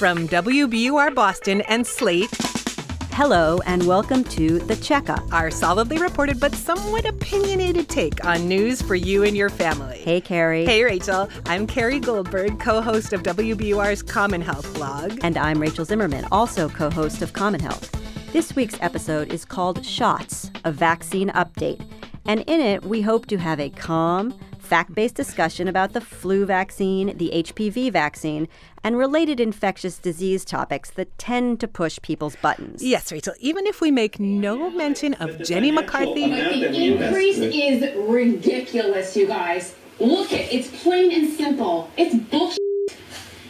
From WBUR Boston and Slate, Hello, and welcome to The Checkup. our solidly reported but somewhat opinionated take on news for you and your family. Hey, Carey. Hey, Rachel. I'm Carey Goldberg, co host of WBUR's Common Health blog. And I'm Rachel Zimmerman, also co host of Common Health. This week's episode is called Shots, a vaccine update. And in it, we hope to have a calm, fact based discussion about the flu vaccine, the HPV vaccine, and related infectious disease topics that tend to push people's buttons. Yes, Rachel, even if we make no mention of Jenny McCarthy, The increase is ridiculous, you guys. Look at it, it's plain and simple. It's bullshit.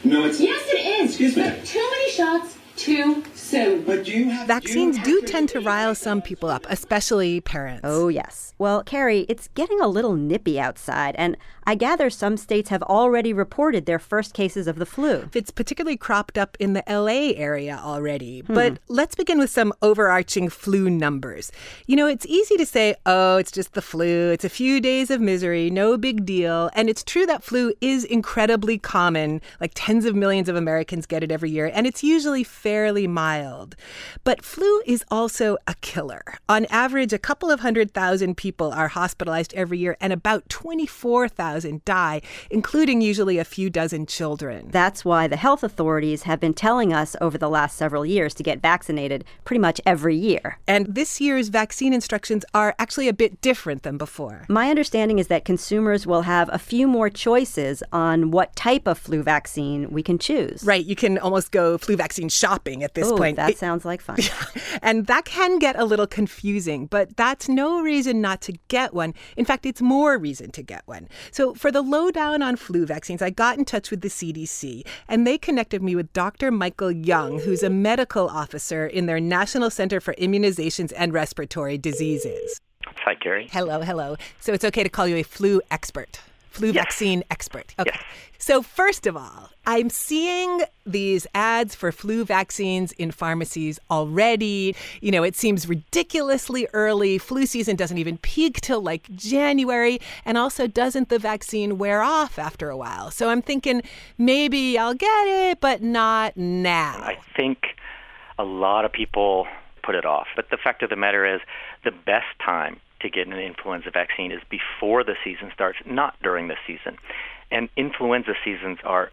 No, it's Yes, it is. Excuse me. Too many shots too soon. But do you have vaccines you do tend to rile some people up, especially parents. Oh, yes. Well, Carey, it's getting a little nippy outside, and I gather some states have already reported their first cases of the flu. It's particularly cropped up in the LA area already. Hmm. But let's begin with some overarching flu numbers. You know, it's easy to say, oh, it's just the flu. It's a few days of misery, no big deal. And it's true that flu is incredibly common. Like tens of millions of Americans get it every year, and it's usually fairly mild. But flu is also a killer. On average, a couple of hundred thousand people are hospitalized every year, and about 24,000 die, including usually a few dozen children. That's why the health authorities have been telling us over the last several years to get vaccinated pretty much every year. And this year's vaccine instructions are actually a bit different than before. My understanding is that consumers will have a few more choices on what type of flu vaccine we can choose. Right, you can almost go flu vaccine shopping at this Oh, point. that It- sounds like fun. and that can get a little confusing, but that's no reason not to get one. In fact, it's more reason to get one. So, for the lowdown on flu vaccines, I got in touch with the CDC, and they connected me with Dr. Michael Young, who's a medical officer in their National Center for Immunizations and Respiratory Diseases. Hi, Carey. Hello, hello. So, it's okay to call you a flu expert, flu Yes. vaccine expert. Okay. Yes. So, first of all, I'm seeing these ads for flu vaccines in pharmacies already. You know, it seems ridiculously early. Flu season doesn't even peak till like January. And also, doesn't the vaccine wear off after a while? So, I'm thinking maybe I'll get it, but not now. I think a lot of people put it off. But the fact of the matter is, the best time to get an influenza vaccine is before the season starts, not during the season. And influenza seasons are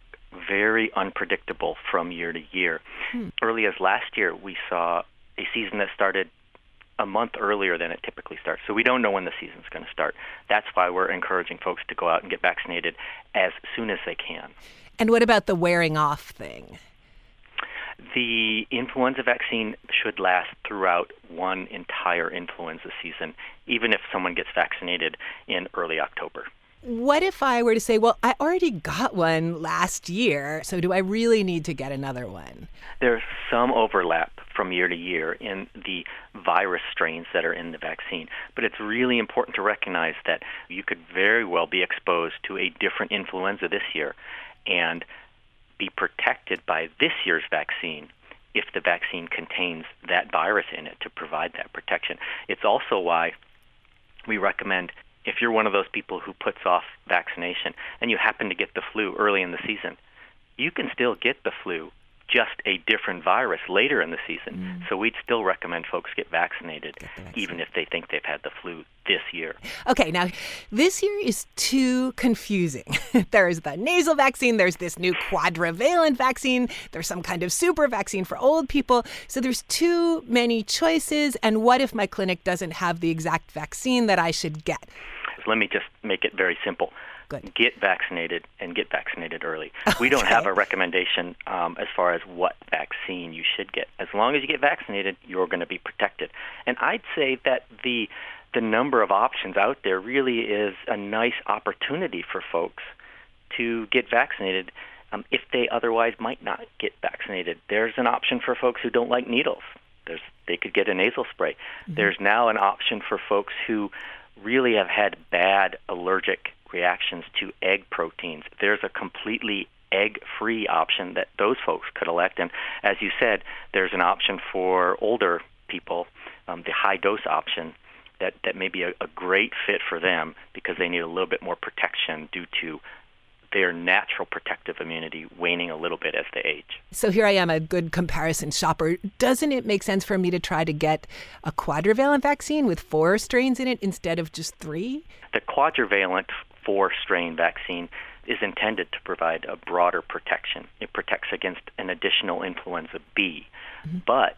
very unpredictable from year to year. Hmm. Early as last year, we saw a season that started a month earlier than it typically starts. So we don't know when the season's going to start. That's why we're encouraging folks to go out and get vaccinated as soon as they can. And what about the wearing off thing? The influenza vaccine should last throughout one entire influenza season, even if someone gets vaccinated in early October. What if I were to say, well, I already got one last year, so do I really need to get another one? There's some overlap from year to year in the virus strains that are in the vaccine, but it's really important to recognize that you could very well be exposed to a different influenza this year and be protected by this year's vaccine if the vaccine contains that virus in it to provide that protection. It's also why we recommend if you're one of those people who puts off vaccination and you happen to get the flu early in the season, you can still get the flu, just a different virus later in the season. Mm. So we'd still recommend folks get vaccinated, even if they think they've had the flu this year. Okay, now this year is too confusing. there's the nasal vaccine, there's this new quadrivalent vaccine, there's some kind of super vaccine for old people. So there's too many choices. And what if my clinic doesn't have the exact vaccine that I should get? Let me just make it very simple. Good. Get vaccinated and get vaccinated early. We don't have a recommendation um, as far as what vaccine you should get. As long as you get vaccinated, you're going to be protected. And I'd say that the the number of options out there really is a nice opportunity for folks to get vaccinated um, if they otherwise might not get vaccinated. There's an option for folks who don't like needles. There's they could get a nasal spray. There's now an option for folks who really have had bad allergic reactions to egg proteins. There's a completely egg free option that those folks could elect. And as you said, there's an option for older people, um, the high dose option. That, that may be a, a great fit for them because they need a little bit more protection due to their natural protective immunity waning a little bit as they age. So here I am, a good comparison shopper. Doesn't it make sense for me to try to get a quadrivalent vaccine with four strains in it instead of just three? The quadrivalent four strain vaccine is intended to provide a broader protection. It protects against an additional influenza B. Mm-hmm. But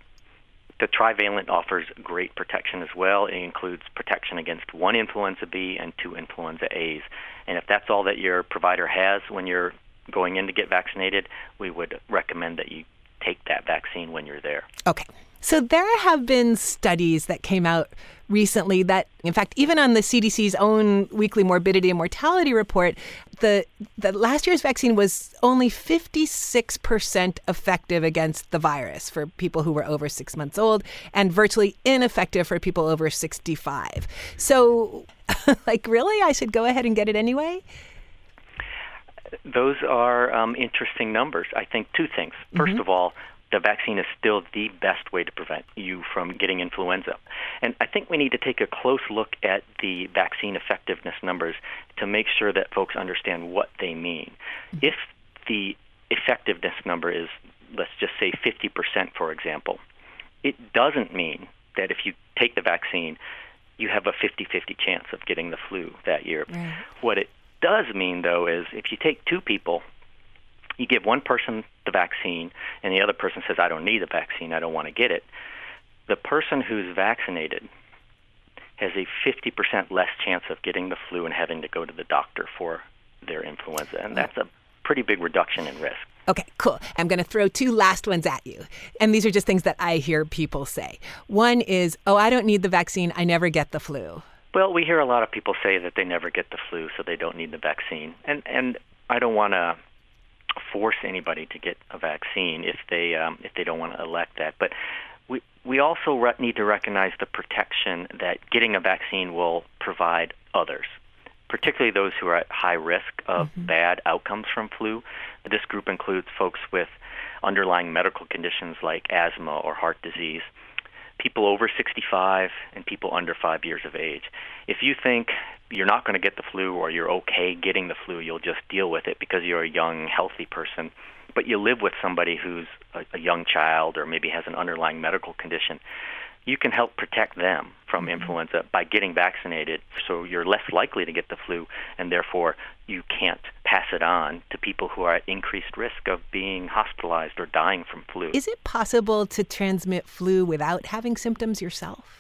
the trivalent offers great protection as well. It includes protection against one influenza B and two influenza A's. And if that's all that your provider has when you're going in to get vaccinated, we would recommend that you take that vaccine when you're there. Okay. So there have been studies that came out recently that, in fact, even on the CDC's own weekly morbidity and mortality report, the, the last year's vaccine was only 56% effective against the virus for people who were over six months old and virtually ineffective for people over 65. So, like, really? I should go ahead and get it anyway? Those are um, interesting numbers. I think two things. 1st mm-hmm. of all, the vaccine is still the best way to prevent you from getting influenza. And I think we need to take a close look at the vaccine effectiveness numbers to make sure that folks understand what they mean. If the effectiveness number is, let's just say 50%, for example, it doesn't mean that if you take the vaccine, you have a 50 50 chance of getting the flu that year. Right. What it does mean, though, is if you take two people you give one person the vaccine and the other person says, I don't need the vaccine, I don't want to get it, the person who's vaccinated has a 50% less chance of getting the flu and having to go to the doctor for their influenza. And that's a pretty big reduction in risk. Okay, cool. I'm going to throw two last ones at you. And these are just things that I hear people say. One is, oh, I don't need the vaccine. I never get the flu. Well, we hear a lot of people say that they never get the flu, so they don't need the vaccine. And and I don't want to force anybody to get a vaccine if they um, if they don't want to elect that. But we we also re- need to recognize the protection that getting a vaccine will provide others, particularly those who are at high risk of mm-hmm. bad outcomes from flu. This group includes folks with underlying medical conditions like asthma or heart disease, people over 65, and people under five years of age. If you think you're not going to get the flu or you're okay getting the flu, you'll just deal with it because you're a young, healthy person. But you live with somebody who's a, a young child or maybe has an underlying medical condition. You can help protect them from mm-hmm. influenza by getting vaccinated, so you're less likely to get the flu, and therefore you can't pass it on to people who are at increased risk of being hospitalized or dying from flu. Is it possible to transmit flu without having symptoms yourself?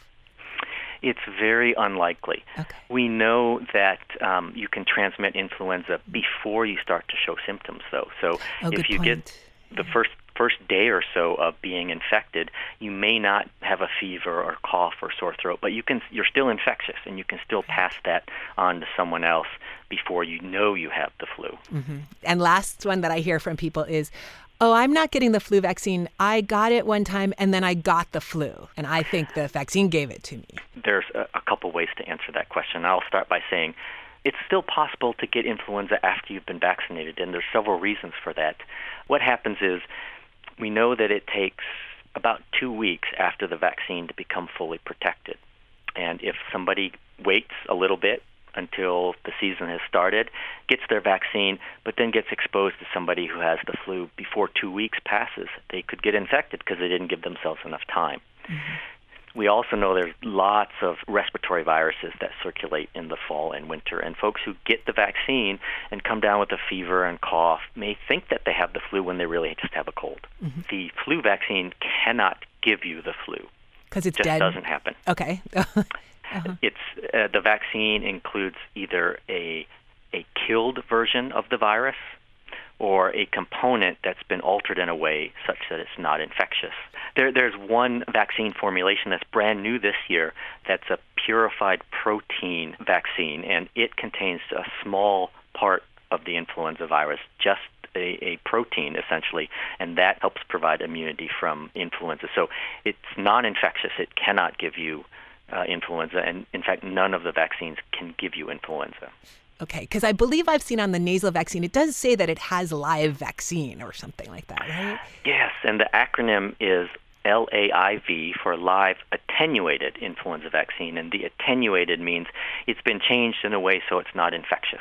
It's very unlikely. Okay. We know that um, you can transmit influenza before you start to show symptoms, though. So oh, if you point. get the first first day or so of being infected, you may not have a fever or cough or sore throat, but you can you're still infectious and you can still pass that on to someone else before you know you have the flu. Mm-hmm. And last one that I hear from people is, oh, I'm not getting the flu vaccine. I got it one time and then I got the flu. And I think the vaccine gave it to me. There's a, a couple ways to answer that question. I'll start by saying it's still possible to get influenza after you've been vaccinated, and there's several reasons for that. What happens is we know that it takes about two weeks after the vaccine to become fully protected. And if somebody waits a little bit until the season has started, gets their vaccine, but then gets exposed to somebody who has the flu before two weeks passes, they could get infected because they didn't give themselves enough time. Mm-hmm. We also know there's lots of respiratory viruses that circulate in the fall and winter, and folks who get the vaccine and come down with a fever and cough may think that they have the flu when they really just have a cold. Mm-hmm. The flu vaccine cannot give you the flu because it just dead. doesn't happen. Okay. Uh-huh. It's uh, the vaccine includes either a a killed version of the virus or a component that's been altered in a way such that it's not infectious. There, there's one vaccine formulation that's brand new this year that's a purified protein vaccine, and it contains a small part of the influenza virus, just a, a, protein essentially, and that helps provide immunity from influenza. So it's non infectious, it cannot give you uh, influenza, and in fact, none of the vaccines can give you influenza. Okay, because I believe I've seen on the nasal vaccine, it does say that it has live vaccine or something like that, right? Yes, and the acronym is LAIV for live attenuated influenza vaccine, and the attenuated means it's been changed in a way so it's not infectious.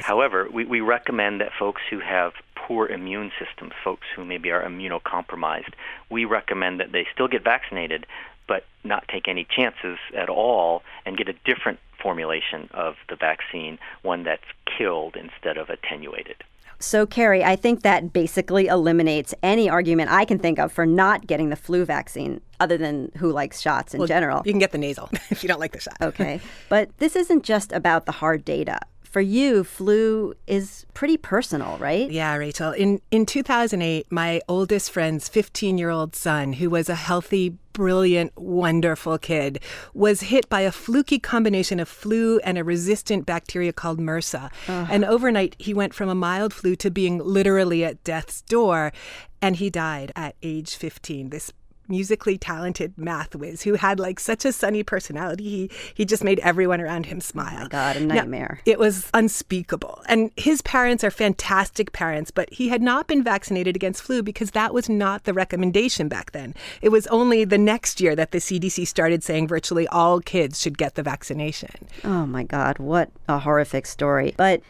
However, we, we recommend that folks who have poor immune systems, folks who maybe are immunocompromised, we recommend that they still get vaccinated, but not take any chances at all and get a different formulation of the vaccine, one that's killed instead of attenuated. So, Carey, I think that basically eliminates any argument I can think of for not getting the flu vaccine, other than who likes shots in Well, general. You can get the nasal if you don't like the shot. Okay. but this isn't just about the hard data. For you, flu is pretty personal, right? Yeah, Rachel. In in 2008, my oldest friend's 15-year-old son, who was a healthy, brilliant, wonderful kid, was hit by a fluky combination of flu and a resistant bacteria called MRSA. And overnight, he went from a mild flu to being literally at death's door, and he died at age 15. This musically talented math whiz who had like such a sunny personality. He he just made everyone around him smile. Oh God, a Now, nightmare. it was unspeakable. And his parents are fantastic parents, but he had not been vaccinated against flu because that was not the recommendation back then. It was only the next year that the CDC started saying virtually all kids should get the vaccination. Oh my God, what a horrific story. But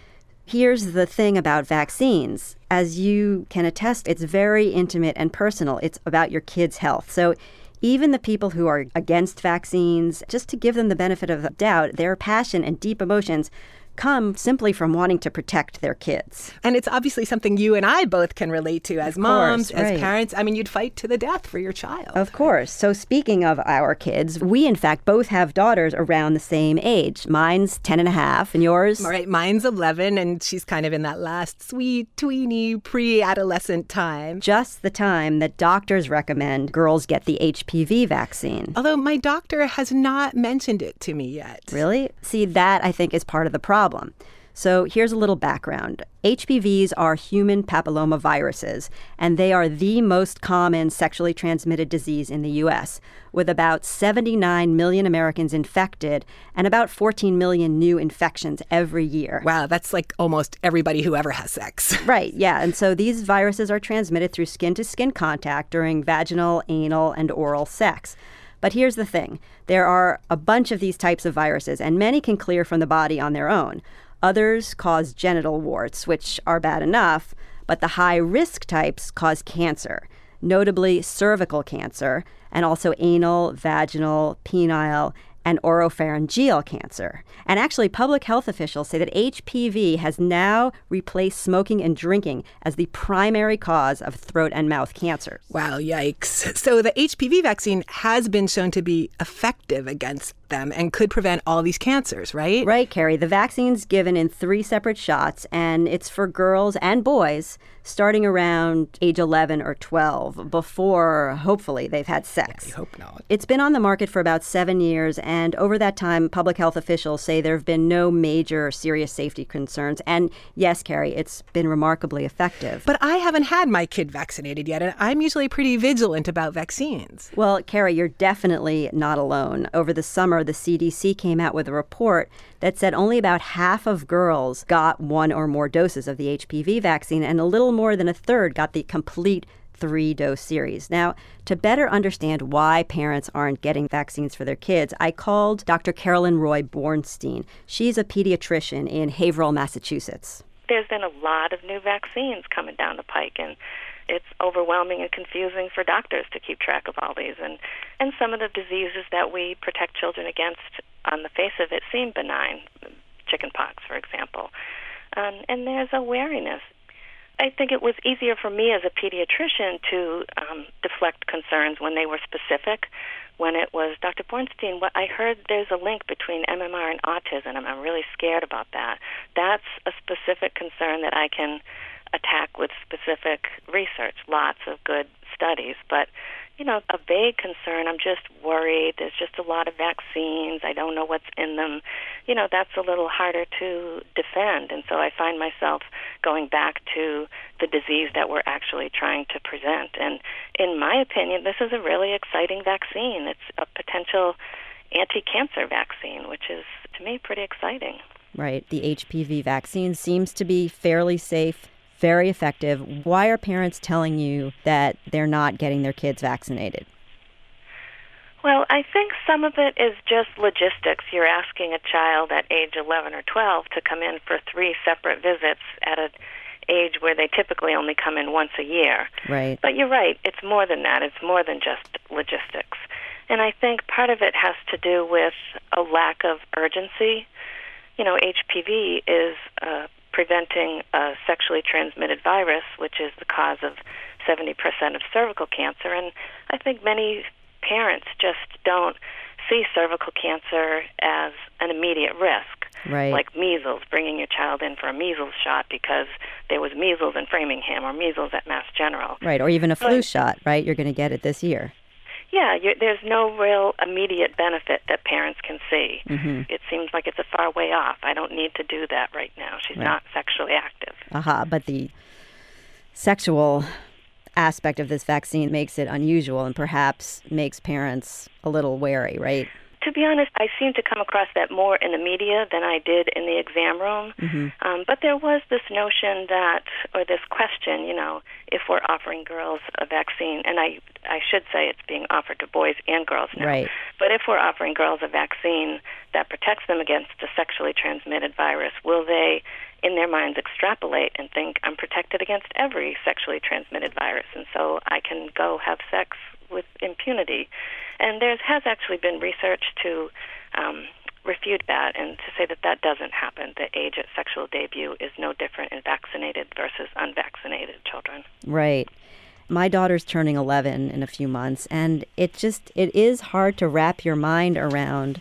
here's the thing about vaccines. As you can attest, it's very intimate and personal. It's about your kid's health. So even the people who are against vaccines, just to give them the benefit of the doubt, their passion and deep emotions come simply from wanting to protect their kids. And it's obviously something you and I both can relate to as moms, as parents. I mean, you'd fight to the death for your child. Of course. So, speaking of our kids, we in fact both have daughters around the same age. Mine's 10 and a half, and yours? All right, mine's 11, and she's kind of in that last sweet, tweeny, pre adolescent time. Just the time that doctors recommend girls get the HPV vaccine. Although my doctor has not mentioned it to me yet. Really? See, that I think is part of the problem. So here's a little background. HPVs are human papillomaviruses, and they are the most common sexually transmitted disease in the U.S., with about 79 million Americans infected and about 14 million new infections every year. Wow, that's like almost everybody who ever has sex. Right, yeah. And so these viruses are transmitted through skin to skin contact during vaginal, anal, and oral sex. But here's the thing there are a bunch of these types of viruses, and many can clear from the body on their own. Others cause genital warts, which are bad enough, but the high risk types cause cancer, notably cervical cancer, and also anal, vaginal, penile, and oropharyngeal cancer. And actually, public health officials say that HPV has now replaced smoking and drinking as the primary cause of throat and mouth cancers. Wow, yikes. So the HPV vaccine has been shown to be effective against them and could prevent all these cancers, right? Right, Carey. The vaccine's given in three separate shots, and it's for girls and boys starting around age 11 or 12 before, hopefully, they've had sex. I hope not. It's been on the market for about seven years, and over that time, public health officials say there have been no major serious safety concerns. And yes, Carey, it's been remarkably effective. But I haven't had my kid vaccinated yet, and I'm usually pretty vigilant about vaccines. Well, Carey, you're definitely not alone. Over the summer, the CDC came out with a report that said only about half of girls got one or more doses of the HPV vaccine, and a little more than a third got the complete three dose series. Now, to better understand why parents aren't getting vaccines for their kids, I called Dr. Carolyn Roy Bornstein. She's a pediatrician in Haverhill, Massachusetts. there's been a lot of new vaccines coming down the pike and it's overwhelming and confusing for doctors to keep track of all these and and some of the diseases that we protect children against on the face of it seem benign chickenpox for example um, and there's a wariness I think it was easier for me as a pediatrician to um, deflect concerns when they were specific. When it was Dr. Bornstein, what I heard there's a link between MMR and autism, I'm really scared about that. That's a specific concern that I can attack with specific research, lots of good studies. But, you know, a vague concern, I'm just worried. There's just a lot of vaccines. I don't know what's in them. You know, that's a little harder to defend. And so I find myself going back to the disease that we're actually trying to present. And in my opinion, this is a really exciting vaccine. It's a potential anti cancer vaccine, which is, to me, pretty exciting. Right. The HPV vaccine seems to be fairly safe, very effective. Why are parents telling you that they're not getting their kids vaccinated? Well, I think some of it is just logistics. You're asking a child at age 11 or 12 to come in for three separate visits at an age where they typically only come in once a year. Right. But you're right, it's more than that. It's more than just logistics. And I think part of it has to do with a lack of urgency. You know, HPV is uh, preventing a sexually transmitted virus, which is the cause of 70% of cervical cancer. And I think many parents just don't see cervical cancer as an immediate risk. Right. Like measles, bringing your child in for a measles shot because there was measles in Framingham or measles at Mass General. Right. Or even a flu Right. shot, right? You're going to get it this year. Yeah, there's no real immediate benefit that parents can see. Mhm. It seems like it's a far way off. I don't need to do that right now. She's Right. not sexually active. Aha. But the sexual aspect of this vaccine makes it unusual and perhaps makes parents a little wary, right? To be honest, I seem to come across that more in the media than I did in the exam room. Um, but there was this notion that, or this question, you know, if we're offering girls a vaccine, and I, I should say it's being offered to boys and girls now. Right. But if we're offering girls a vaccine that protects them against a sexually transmitted virus, will they, in their minds, extrapolate and think I'm protected against every sexually transmitted virus, and so I can go have sex with impunity? And there has actually been research to um, refute that and to say that that doesn't happen. The age at sexual debut is no different in vaccinated versus unvaccinated children. Right. My daughter's turning 11 in a few months, and it just it is hard to wrap your mind around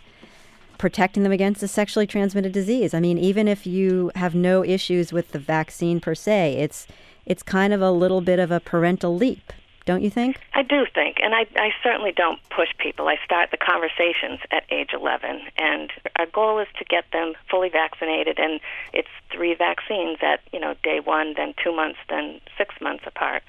protecting them against a sexually transmitted disease. I mean, even if you have no issues with the vaccine per se, it's it's kind of a little bit of a parental leap, don't you think? I do think, and I, I certainly don't push people. I start the conversations at age 11, and our goal is to get them fully vaccinated, and it's three vaccines at you know day one, then two months, then six months apart.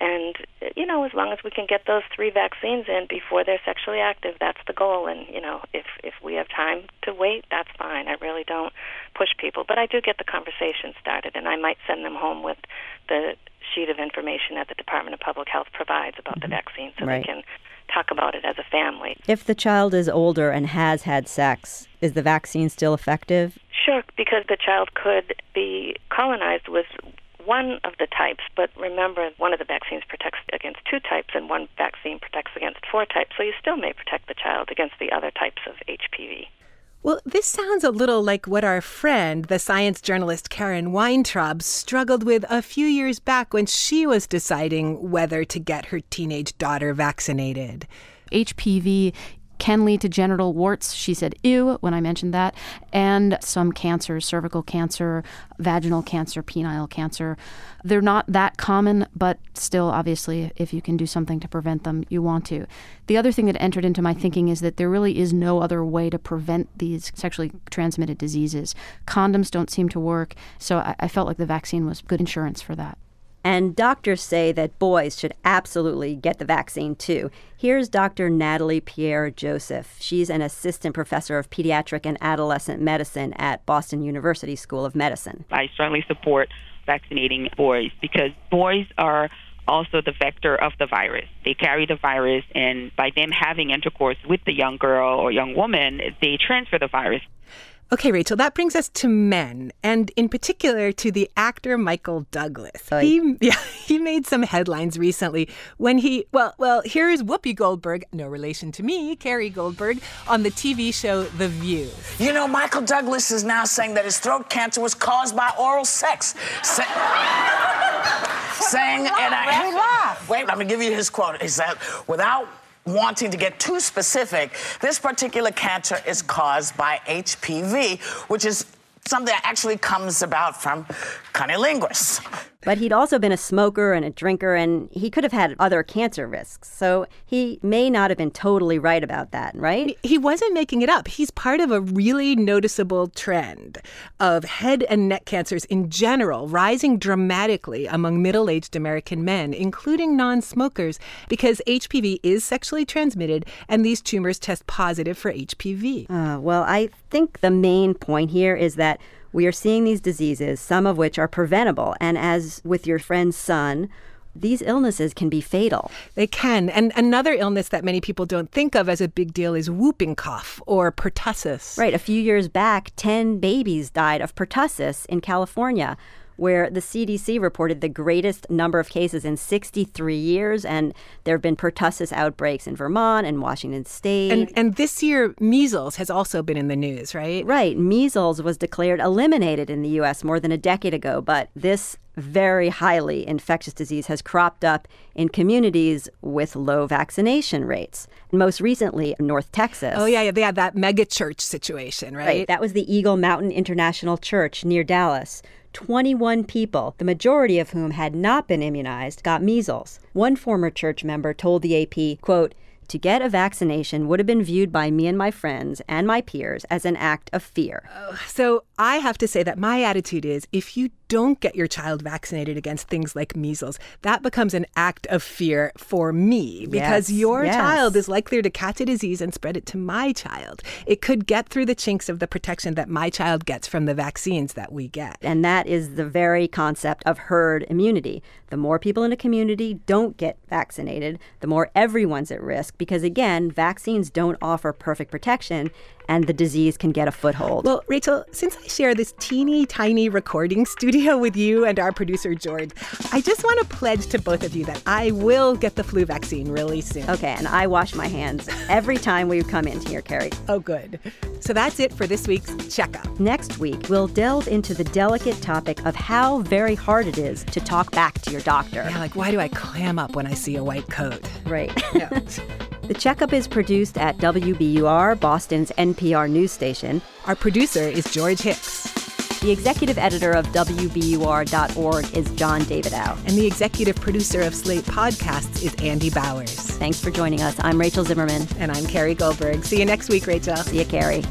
And you know, as long as we can get those three vaccines in before they're sexually active, that's the goal. And you know, if if we have time to wait, that's fine. I really don't push people, but I do get the conversation started, and I might send them home with the sheet of information that the Department of Public Health provides about the mm-hmm. vaccine, so Right. they can talk about it as a family. If the child is older and has had sex, is the vaccine still effective? Sure, because the child could be colonized with one of the types, but remember, one of the vaccines protects against two types, and one vaccine protects against four types, so you still may protect the child against the other types of HPV. Well, this sounds a little like what our friend, the science journalist Karen Weintraub, struggled with a few years back when she was deciding whether to get her teenage daughter vaccinated. HPV can lead to genital warts. She said, ew, when I mentioned that. And some cancers, cervical cancer, vaginal cancer, penile cancer. They're not that common, but still, obviously, if you can do something to prevent them, you want to. The other thing that entered into my thinking is that there really is no other way to prevent these sexually transmitted diseases. Condoms don't seem to work, so I, I felt like the vaccine was good insurance for that. And doctors say that boys should absolutely get the vaccine too. Here's Dr. Natalie Pierre Joseph. She's an assistant professor of pediatric and adolescent medicine at Boston University School of Medicine. I strongly support vaccinating boys because boys are also the vector of the virus. They carry the virus, and by them having intercourse with the young girl or young woman, they transfer the virus. Okay, Rachel, that brings us to men, and in particular to the actor Michael Douglas. Oy. He, yeah, he made some headlines recently when he, well, well, here's Whoopi Goldberg, no relation to me, Carey Goldberg, on the TV show The View. You know, Michael Douglas is now saying that his throat cancer was caused by oral sex. Sa- saying, and I, wait, let me give you his quote. He said, without wanting to get too specific, this particular cancer is caused by HPV, which is something that actually comes about from cunnilingus. But he'd also been a smoker and a drinker, and he could have had other cancer risks. So he may not have been totally right about that, right? He wasn't making it up. He's part of a really noticeable trend of head and neck cancers in general rising dramatically among middle aged American men, including non smokers, because HPV is sexually transmitted and these tumors test positive for HPV. Uh, well, I think the main point here is that we are seeing these diseases, some of which are preventable. And as with your friend's son, these illnesses can be fatal. They can. And another illness that many people don't think of as a big deal is whooping cough or pertussis. Right. A few years back, 10 babies died of pertussis in California where the CDC reported the greatest number of cases in 63 years, and there have been pertussis outbreaks in Vermont and Washington State. And, and this year, measles has also been in the news, right? Right. Measles was declared eliminated in the U.S. more than a decade ago, but this very highly infectious disease has cropped up in communities with low vaccination rates. Most recently, North Texas. Oh, yeah, yeah, they had that mega church situation, right? Right. That was the Eagle Mountain International Church near Dallas. 21 people, the majority of whom had not been immunized, got measles. One former church member told the AP, quote, to get a vaccination would have been viewed by me and my friends and my peers as an act of fear. So I have to say that my attitude is if you don't get your child vaccinated against things like measles, that becomes an act of fear for me because Yes, your yes. child is likely to catch a disease and spread it to my child. It could get through the chinks of the protection that my child gets from the vaccines that we get. And that is the very concept of herd immunity. The more people in a community don't get vaccinated, the more everyone's at risk because, again, vaccines don't offer perfect protection and the disease can get a foothold. Well, Rachel, since I share this teeny tiny recording studio with you and our producer, George, I just want to pledge to both of you that I will get the flu vaccine really soon. okay, and I wash my hands every time we come in here, Carey. Oh, good. So that's it for this week's checkup. Next week, we'll delve into the delicate topic of how very hard it is to talk back to your doctor. Yeah, like, why do I clam up when I see a white coat? Right. Yeah. the checkup is produced at WBUR, Boston's NPR news station. Our producer is George Hicks, The executive editor of WBUR.org is John Davidow. and the executive producer of Slate Podcasts is Andy Bowers. Thanks for joining us. I'm Rachel Zimmerman. And I'm Carey Goldberg. See you next week, Rachel. See you, Carey.